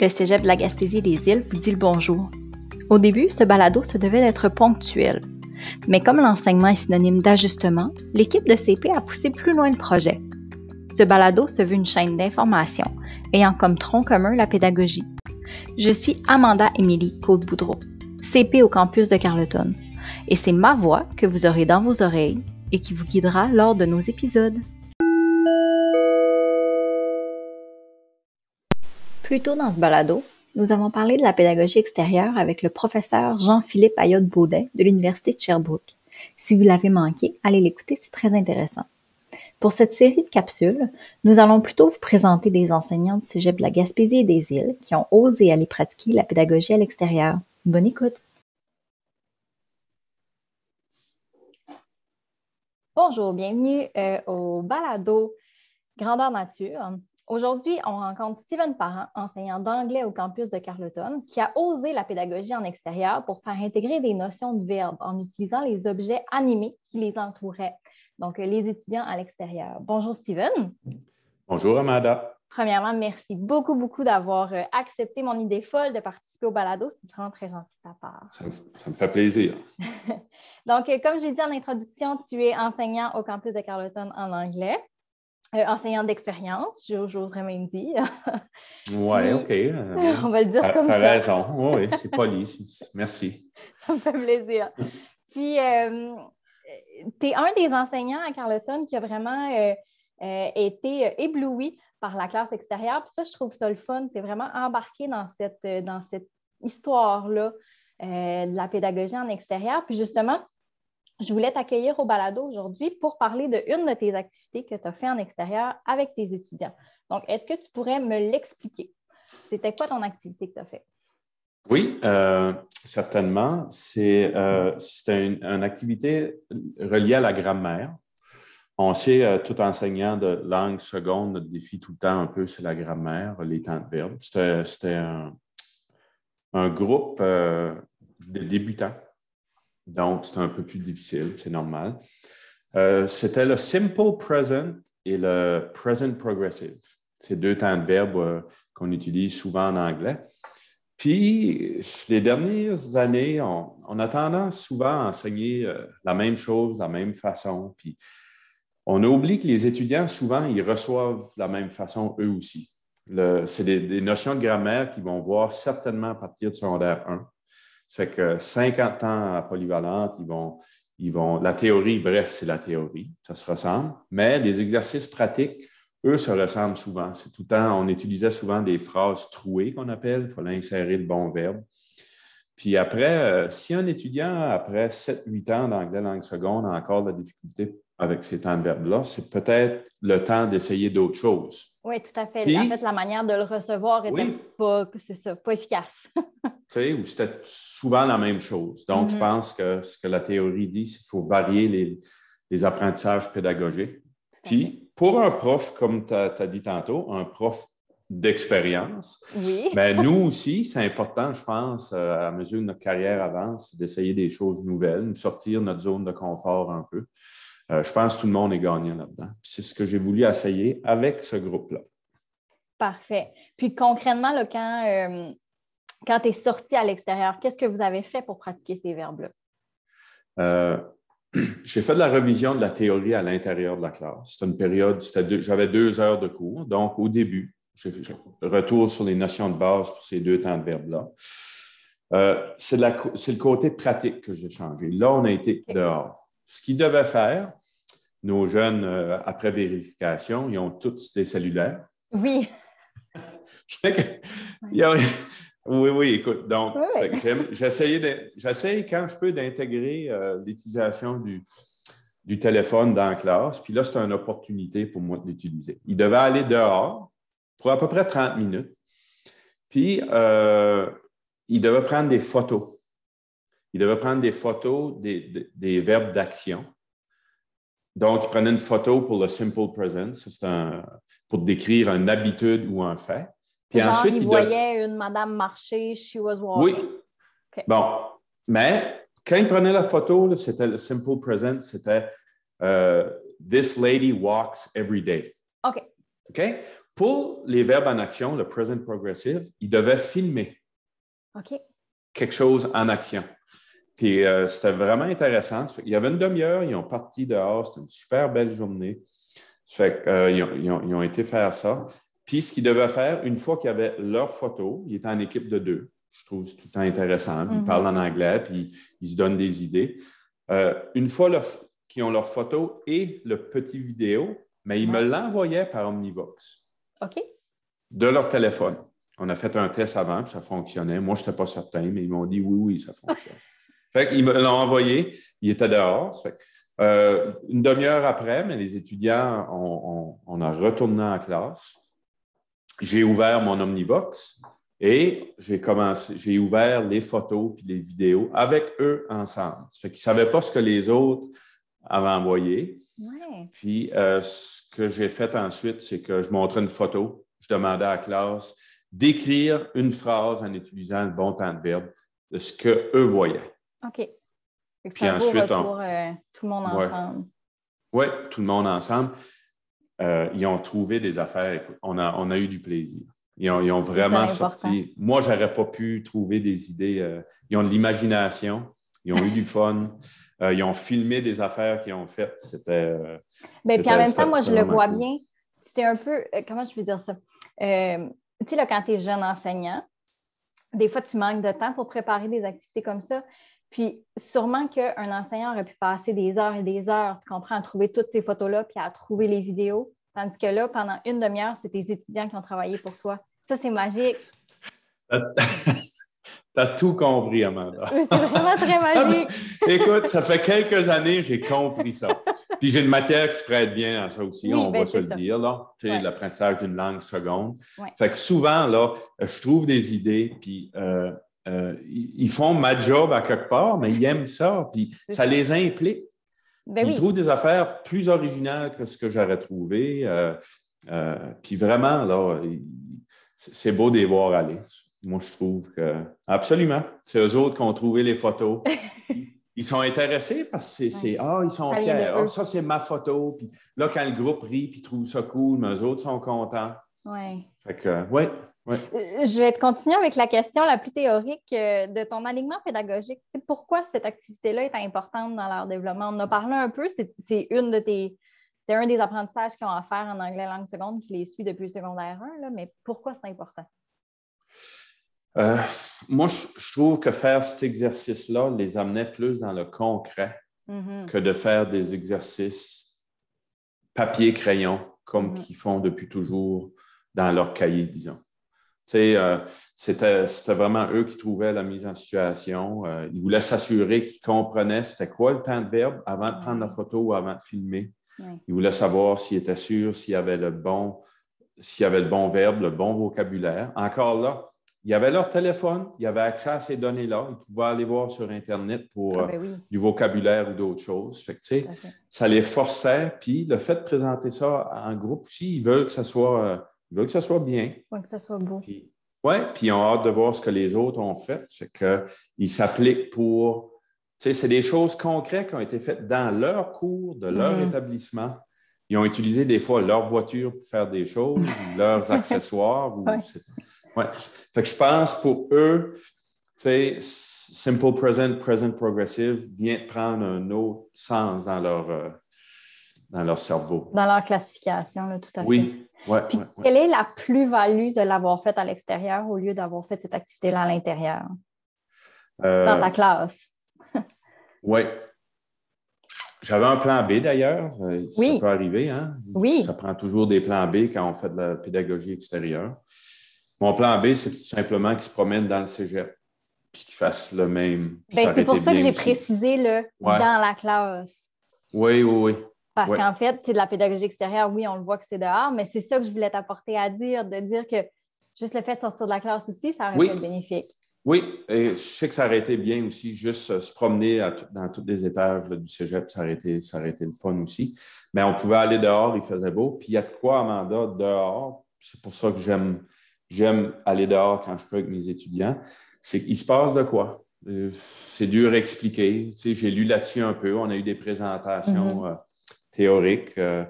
Le Cégep de la Gaspésie des Îles vous dit le bonjour. Au début, ce balado se devait d'être ponctuel. Mais comme l'enseignement est synonyme d'ajustement, l'équipe de CP a poussé plus loin le projet. Ce balado se veut une chaîne d'information ayant comme tronc commun la pédagogie. Je suis Amanda Émilie Côte-Boudreau, CP au campus de Carleton, et c'est ma voix que vous aurez dans vos oreilles et qui vous guidera lors de nos épisodes. Plus tôt dans ce balado, nous avons parlé de la pédagogie extérieure avec le professeur Jean-Philippe Ayotte-Baudet de l'Université de Sherbrooke. Si vous l'avez manqué, allez l'écouter, c'est très intéressant. Pour cette série de capsules, nous allons plutôt vous présenter des enseignants du Cégep de la Gaspésie et des îles qui ont osé aller pratiquer la pédagogie à l'extérieur. Bonne écoute! Bonjour, bienvenue euh, au balado Grandeur Nature. Aujourd'hui, on rencontre Steven Parent, enseignant d'anglais au campus de Carleton, qui a osé la pédagogie en extérieur pour faire intégrer des notions de verbe en utilisant les objets animés qui les entouraient, donc les étudiants à l'extérieur. Bonjour Steven. Bonjour Amanda. Premièrement, merci beaucoup, beaucoup d'avoir euh, accepté mon idée folle de participer au balado. C'est vraiment très gentil de ta part. Ça, me fait plaisir. donc, euh, comme j'ai dit en introduction, tu es enseignant au campus de Carleton en anglais. Euh, enseignant d'expérience, j'oserais même dire. oui, OK. on va le dire comme ça. Tu as raison. oui, c'est poli. Merci. ça me fait plaisir. Puis, euh, tu es un des enseignants à Carleton qui a vraiment euh, été ébloui par la classe extérieure. Puis ça, je trouve ça le fun. Tu es vraiment embarqué dans cette, dans cette histoire-là de la pédagogie en extérieur. Puis justement, je voulais t'accueillir au balado aujourd'hui pour parler de une de tes activités que tu as fait en extérieur avec tes étudiants. Donc, est-ce que tu pourrais me l'expliquer? C'était quoi ton activité que tu as fait? Oui, euh, certainement. C'est euh, une, activité reliée à la grammaire. On sait, euh, tout enseignant de langue seconde, notre défi tout le temps un peu, c'est la grammaire, les temps de verbe. C'était un, groupe de débutants donc, c'est un peu plus difficile, c'est normal. Euh, c'était le simple present et le present progressive. C'est deux temps de verbe euh, qu'on utilise souvent en anglais. Puis, les dernières années, on, a tendance souvent à enseigner euh, la même chose, la même façon. Puis, on oublie que les étudiants, souvent, ils reçoivent de la même façon eux aussi. C'est des, des, notions de grammaire qu'ils vont voir certainement à partir de secondaire 1. Fait que 50 ans à polyvalente, ils vont, ils vont, la théorie, bref, c'est la théorie, ça se ressemble, mais les exercices pratiques, eux, se ressemblent souvent. C'est tout le temps, on utilisait souvent des phrases trouées qu'on appelle, il fallait insérer le bon verbe. Puis après, euh, si un étudiant, après 7-8 ans d'anglais langue seconde, a encore de la difficulté avec ces temps de verbe-là, c'est peut-être le temps d'essayer d'autres choses. Oui, tout à fait. en fait, la manière de le recevoir n'était pas, pas efficace. tu sais, ou c'était souvent la même chose. Donc, je mm-hmm. pense que ce que la théorie dit, c'est qu'il faut varier les, apprentissages pédagogiques. Puis, pour un prof, comme tu as, dit tantôt, un prof d'expérience, oui. ben, nous aussi, c'est important, je pense, euh, à mesure que notre carrière avance, d'essayer des choses nouvelles, de sortir de notre zone de confort un peu. Euh, je pense que tout le monde est gagnant là-dedans. C'est ce que j'ai voulu essayer avec ce groupe-là. Parfait. Puis concrètement, quand, euh, quand tu es sorti à l'extérieur, qu'est-ce que vous avez fait pour pratiquer ces verbes-là? Euh, j'ai fait de la revision de la théorie à l'intérieur de la classe. C'était une période, j'avais deux heures de cours. Donc, au début, j'ai fait retour sur les notions de base pour ces deux temps de verbes-là. c'est le côté pratique que j'ai changé. Là, on a été dehors ce qu'ils devaient faire, nos jeunes, euh, après vérification, ils ont tous des cellulaires. Oui. oui, oui, écoute, donc, j'essaie quand je peux d'intégrer euh, l'utilisation du, du, téléphone dans la classe, puis là, c'est une opportunité pour moi de l'utiliser. Ils devaient aller dehors pour à peu près 30 minutes, puis euh, ils devaient prendre des photos il devait prendre des photos des, verbes d'action. Donc, il prenait une photo pour le simple present, c'est pour décrire une habitude ou un fait. Puis ensuite, il, voyait une madame marcher, she was walking. Oui. Bon, mais quand il prenait la photo, c'était le simple present, c'était euh, This lady walks every day. OK. OK? Pour les verbes en action, le present progressive, ils devaient filmer quelque chose en action. Puis euh, c'était vraiment intéressant. Il y avait une demi-heure, ils ont parti dehors, c'était une super belle journée. Fait euh, ils, ont, été faire ça. Puis ce qu'ils devaient faire, une fois qu'ils avaient leur photo, ils étaient en équipe de deux. Je trouve c'est tout le temps intéressant. Ils mm-hmm. parlent en anglais, puis ils se donnent des idées. Euh, une fois qu'ils ont leur photo et le petit vidéo, mais ils me l'envoyaient par Omnivox. OK. De leur téléphone. On a fait un test avant, puis ça fonctionnait. Moi, je n'étais pas certain, mais ils m'ont dit oui, oui, ça fonctionne. fait qu'ils me l'ont envoyé. Il était dehors. Euh, une demi-heure après, mais les étudiants, on, a retourné en classe. J'ai ouvert mon Omnivox et j'ai commencé, j'ai ouvert les photos puis les vidéos avec eux ensemble. Ça fait qu'ils ne savaient pas ce que les autres avaient envoyé. Puis, euh, ce que j'ai fait ensuite, c'est que je montrais une photo. Je demandais à la classe d'écrire une phrase en utilisant le bon temps de verbe de ce qu'eux voyaient. OK. Puis ensuite, euh, tout le monde ensemble. Oui, tout le monde ensemble. Euh, ils ont trouvé des affaires. on, a, on a eu du plaisir. Ils ont, vraiment sorti. Moi, je n'aurais pas pu trouver des idées. ils ont de l'imagination. Ils ont eu du fun. Euh, ils ont filmé des affaires qu'ils ont faites. C'était. Ben, puis en même temps, moi, je le vois bien. C'était un peu. Euh, comment je veux dire ça? Euh, tu sais, là, quand tu es jeune enseignant, des fois, tu manques de temps pour préparer des activités comme ça. Puis sûrement qu'un enseignant aurait pu passer des heures et des heures, tu comprends, à trouver toutes ces photos-là, puis à trouver les vidéos. Tandis que là, pendant une demi-heure, c'est tes étudiants qui ont travaillé pour toi. Ça, c'est magique. Tu as tout compris, Amanda. C'est vraiment très magique. Écoute, ça fait quelques années que j'ai compris ça. Puis j'ai une matière qui se prête bien à ça aussi, on va ben, se le dire, là. Tu sais, l'apprentissage d'une langue seconde. Fait que souvent, là, je trouve des idées, puis euh, euh, ils font ma job à quelque part, mais ils aiment ça, puis ça, les implique. Ben ils trouvent des affaires plus originales que ce que j'aurais trouvé. Euh, puis vraiment, là, c'est beau de les voir aller. Moi, je trouve que absolument. C'est eux autres qui ont trouvé les photos. Ils sont intéressés parce que c'est Ah, ils sont fiers. Ah, ça, c'est ma photo. Puis là, quand le groupe rit puis trouve ça cool, mais eux autres sont contents. Oui. Fait que, oui. Ouais. Euh, je vais te continuer avec la question la plus théorique euh, de ton alignement pédagogique. pourquoi cette activité-là est importante dans leur développement? On en a parlé un peu, c'est une de tes. C'est un des apprentissages qu'ils ont à faire en anglais langue seconde qui les suit depuis le secondaire 1, là, mais pourquoi c'est important? Euh, moi, je, trouve que faire cet exercice-là les amenait plus dans le concret mm-hmm. que de faire des exercices papier-crayon comme mm-hmm. qu'ils font depuis toujours dans leur cahier, disons. Euh, c'était, vraiment eux qui trouvaient la mise en situation. Euh, ils voulaient s'assurer qu'ils comprenaient c'était quoi le temps de verbe avant de prendre la photo ou avant de filmer. Ils voulaient savoir s'ils étaient sûrs, s'il y avait le bon, s'il y avait le bon verbe, le bon vocabulaire. Encore là, il y avait leur téléphone, il y avait accès à ces données-là. Ils pouvaient aller voir sur Internet pour ah, ben euh, du vocabulaire ou d'autres choses. ça les forçait. Puis le fait de présenter ça en groupe aussi, ils veulent que ça soit, euh, veulent que ça soit bien. Oui, que ça soit beau. Oui, puis ils ont hâte de voir ce que les autres ont fait. Fait qu'ils s'appliquent pour. C'est des choses concrètes qui ont été faites dans leur cours, de leur mm-hmm. établissement. Ils ont utilisé des fois leur voiture pour faire des choses, leurs accessoires. Ou Ouais. Fait que je pense pour eux, tu sais, Simple Present, Present Progressive vient de prendre un autre sens dans leur, euh, dans leur cerveau. Dans leur classification, là, tout à fait. Oui. Ouais, quelle est la plus-value de l'avoir fait à l'extérieur au lieu d'avoir fait cette activité-là à l'intérieur? Euh, dans ta classe? oui. J'avais un plan B d'ailleurs. Euh, oui. Ça peut arriver, hein? Oui. Ça prend toujours des plans B quand on fait de la pédagogie extérieure. Mon plan B, c'est tout simplement qu'ils se promènent dans le cégep puis qu'ils fassent le même. Ben, c'est pour ça que j'ai précisé le dans la classe. Oui, oui, oui. Parce qu'en fait, c'est de la pédagogie extérieure, oui, on le voit que c'est dehors, mais c'est ça que je voulais t'apporter à dire, de dire que juste le fait de sortir de la classe aussi, ça aurait été bénéfique. Oui, et je sais que ça aurait été bien aussi, juste euh, se promener dans tous les étages du cégep, ça aurait, été, ça aurait été le fun aussi. Mais on pouvait aller dehors, il faisait beau. Puis il y a de quoi, Amanda, dehors. C'est pour ça que j'aime j'aime aller dehors quand je peux avec mes étudiants, c'est qu'il se passe de quoi? Euh, c'est dur à expliquer. j'ai lu là-dessus un peu. On a eu des présentations mm-hmm. euh, théoriques. Euh,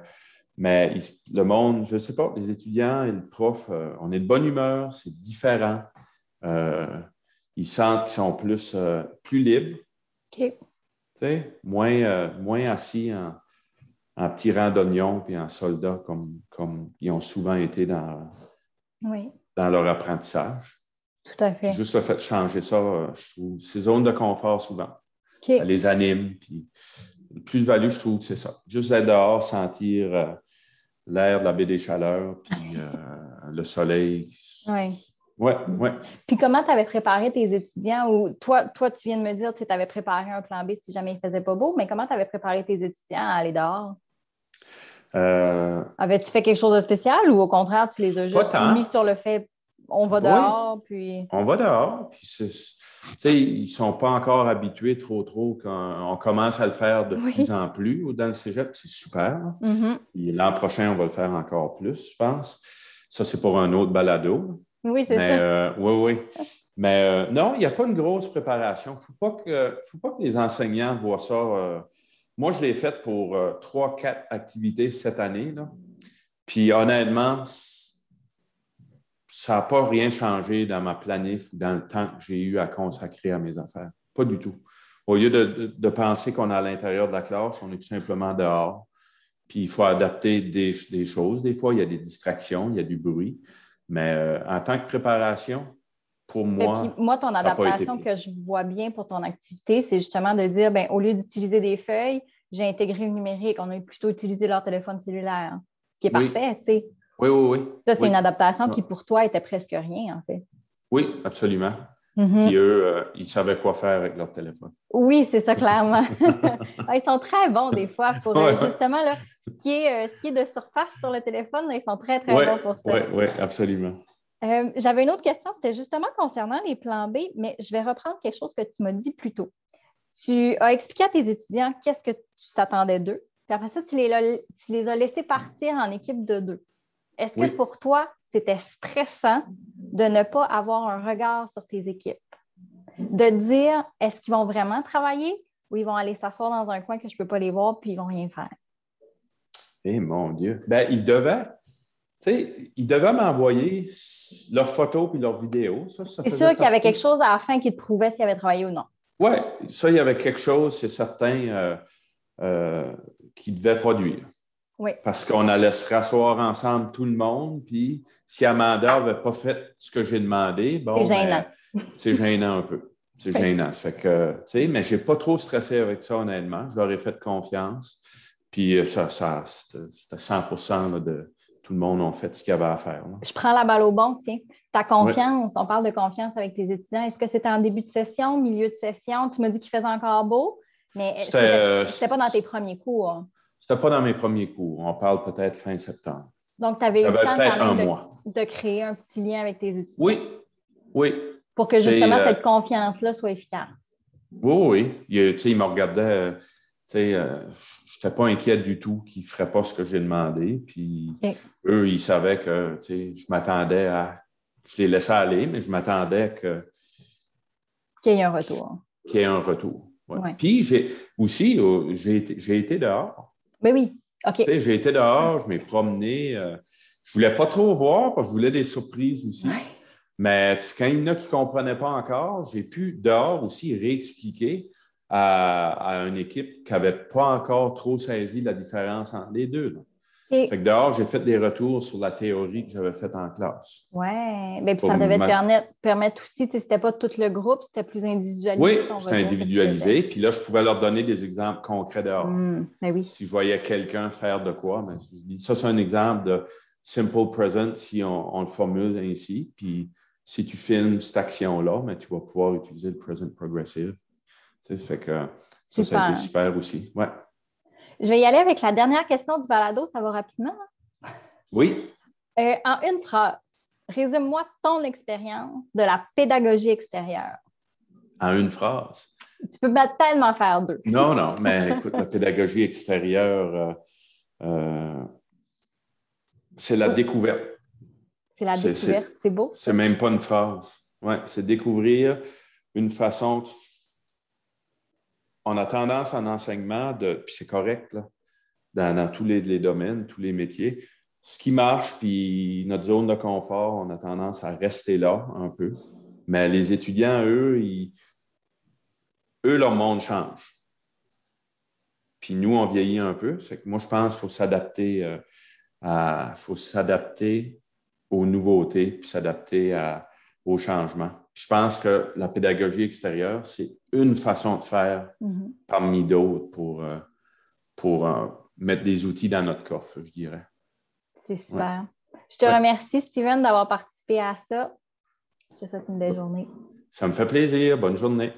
Mais le monde, je ne sais pas, les étudiants et le prof, euh, on est de bonne humeur, c'est différent. Euh, ils sentent qu'ils sont plus, plus libres. Moins, moins assis en, en petit rang d'oignons puis en soldats comme, comme ils ont souvent été dans, dans leur apprentissage. Tout à fait. juste le fait de changer ça, je trouve, ces zones de confort souvent. Ça les anime. Puis, plus-value, je trouve, c'est ça. Juste être dehors, sentir euh, l'air de la baie des Chaleurs, puis euh, le soleil. Oui. Oui, oui. Puis comment tu avais préparé tes étudiants ou toi, toi, tu viens de me dire que tu avais préparé un plan B si jamais il ne faisait pas beau, mais comment tu avais préparé tes étudiants à aller dehors? Euh, Avais-tu fait quelque chose de spécial ou au contraire, tu les as juste mis sur le fait on va dehors, puis. On va dehors, puis ils ne sont pas encore habitués trop, trop quand on commence à le faire de plus en plus dans le cégep, c'est super. Mm-hmm. L'an prochain, on va le faire encore plus, je pense. Ça, c'est pour un autre balado. Oui, c'est ça. Euh, oui, oui. Mais euh, non, il n'y a pas une grosse préparation. Il ne faut, pas que, faut pas que les enseignants voient ça. Euh, moi, je l'ai fait pour trois, quatre activités cette année. Là. Puis honnêtement, ça n'a pas rien changé dans ma planif ou dans le temps que j'ai eu à consacrer à mes affaires. Pas du tout. Au lieu de, penser qu'on est à l'intérieur de la classe, on est tout simplement dehors. Puis il faut adapter des, choses. Des fois, il y a des distractions, il y a du bruit. Mais euh, en tant que préparation, pour moi. Et puis, moi, ton adaptation que je vois bien pour ton activité, c'est justement de dire, ben, au lieu d'utiliser des feuilles, j'ai intégré le numérique. On a plutôt utilisé leur téléphone cellulaire, ce qui est parfait, tu sais. Oui, oui, oui. Ça, c'est une adaptation qui, pour toi, était presque rien, en fait. Oui, absolument. Mm-hmm. Puis eux, euh, ils savaient quoi faire avec leur téléphone. Oui, c'est ça, clairement. ils sont très bons, des fois, pour euh, justement, là, ce, qui est, euh, ce qui est de surface sur le téléphone, ils sont très, très bons pour ça. Oui, oui, absolument. J'avais une autre question, c'était justement concernant les plans B, mais je vais reprendre quelque chose que tu m'as dit plus tôt. Tu as expliqué à tes étudiants qu'est-ce que tu t'attendais d'eux, puis après ça, tu les, tu les as laissés partir en équipe de deux. Est-ce que pour toi, c'était stressant de ne pas avoir un regard sur tes équipes? De dire, est-ce qu'ils vont vraiment travailler ou ils vont aller s'asseoir dans un coin que je ne peux pas les voir puis ils ne vont rien faire? Eh mon Dieu! Ben, ils devaient, ils devaient m'envoyer leurs photos puis leurs vidéos. c'est sûr qu'il y avait quelque chose à la fin qui te prouvait s'ils avaient travaillé ou non. Oui, ça, il y avait quelque chose, c'est certain, euh, euh, qui devait produire. Parce qu'on allait se rasseoir ensemble, tout le monde. Puis si Amanda n'avait pas fait ce que j'ai demandé, bon. C'est gênant. Ben, c'est gênant un peu. C'est gênant. Fait que, tu sais, mais je n'ai pas trop stressé avec ça, honnêtement. Je leur ai fait confiance. Puis euh, ça, ça c'était 100% de tout le monde a fait ce qu'il y avait à faire. Je prends la balle au bon, tiens. Ta confiance, on parle de confiance avec tes étudiants. Est-ce que c'était en début de session, milieu de session? Tu m'as dit qu'il faisait encore beau, mais c'était euh, pas dans tes premiers cours? C'était pas dans mes premiers cours. On parle peut-être fin septembre. Donc, tu avais eu le temps de, créer un petit lien avec tes étudiants. Oui, oui. Pour que justement euh, cette confiance-là soit efficace. Oui, oui. Il, il me regardait, tu sais, euh, je n'étais pas inquiète du tout qu'ils ne feraient pas ce que j'ai demandé. Puis eux, ils savaient que, tu sais, je m'attendais à. Je les laissais aller, mais je m'attendais que. Qu'il y ait un retour. Qu'il y ait un retour. Puis j'ai aussi, euh, j'ai été dehors. Ben oui, OK. J'ai été dehors, je m'ai promené. Euh, je ne voulais pas trop voir parce que je voulais des surprises aussi. Mais quand il y en a qui ne comprenaient pas encore, j'ai pu dehors aussi réexpliquer à, une équipe qui n'avait pas encore trop saisi la différence entre les deux. Fait que dehors, j'ai fait des retours sur la théorie que j'avais faite en classe. Oui, mais puis ça devait permettre aussi, si c'était pas tout le groupe, c'était plus individualisé. Oui, c'était individualisé. Puis là, je pouvais leur donner des exemples concrets dehors. Mmh, ben oui. Si je voyais quelqu'un faire de quoi, mais je dis, ça, c'est un exemple de simple present si on, le formule ainsi. Puis si tu filmes cette action-là, mais tu vas pouvoir utiliser le present progressive. Ça fait que ça, ça a été super aussi. Ouais. Je vais y aller avec la dernière question du balado. Ça va rapidement? Oui. Euh, en une phrase, résume-moi ton expérience de la pédagogie extérieure. En une phrase? Tu peux tellement faire deux. Non, non, mais écoute, la pédagogie extérieure, euh, euh, c'est la découverte. C'est la découverte, c'est beau. C'est même pas une phrase. Ouais, c'est découvrir une façon de on a tendance en enseignement, de, puis c'est correct, là, dans, tous les, domaines, tous les métiers. Ce qui marche, puis notre zone de confort, on a tendance à rester là un peu. Mais les étudiants, eux, ils, eux, leur monde change. Puis nous, on vieillit un peu. moi, je pense qu'il faut s'adapter euh, à, s'adapter aux nouveautés, puis s'adapter aux changements. je pense que la pédagogie extérieure, c'est une façon de faire mm-hmm. parmi d'autres pour, euh, pour euh, mettre des outils dans notre coffre, je dirais. C'est super. Je te remercie, Steven, d'avoir participé à ça. Je te souhaite une belle journée. Ça me fait plaisir. Bonne journée.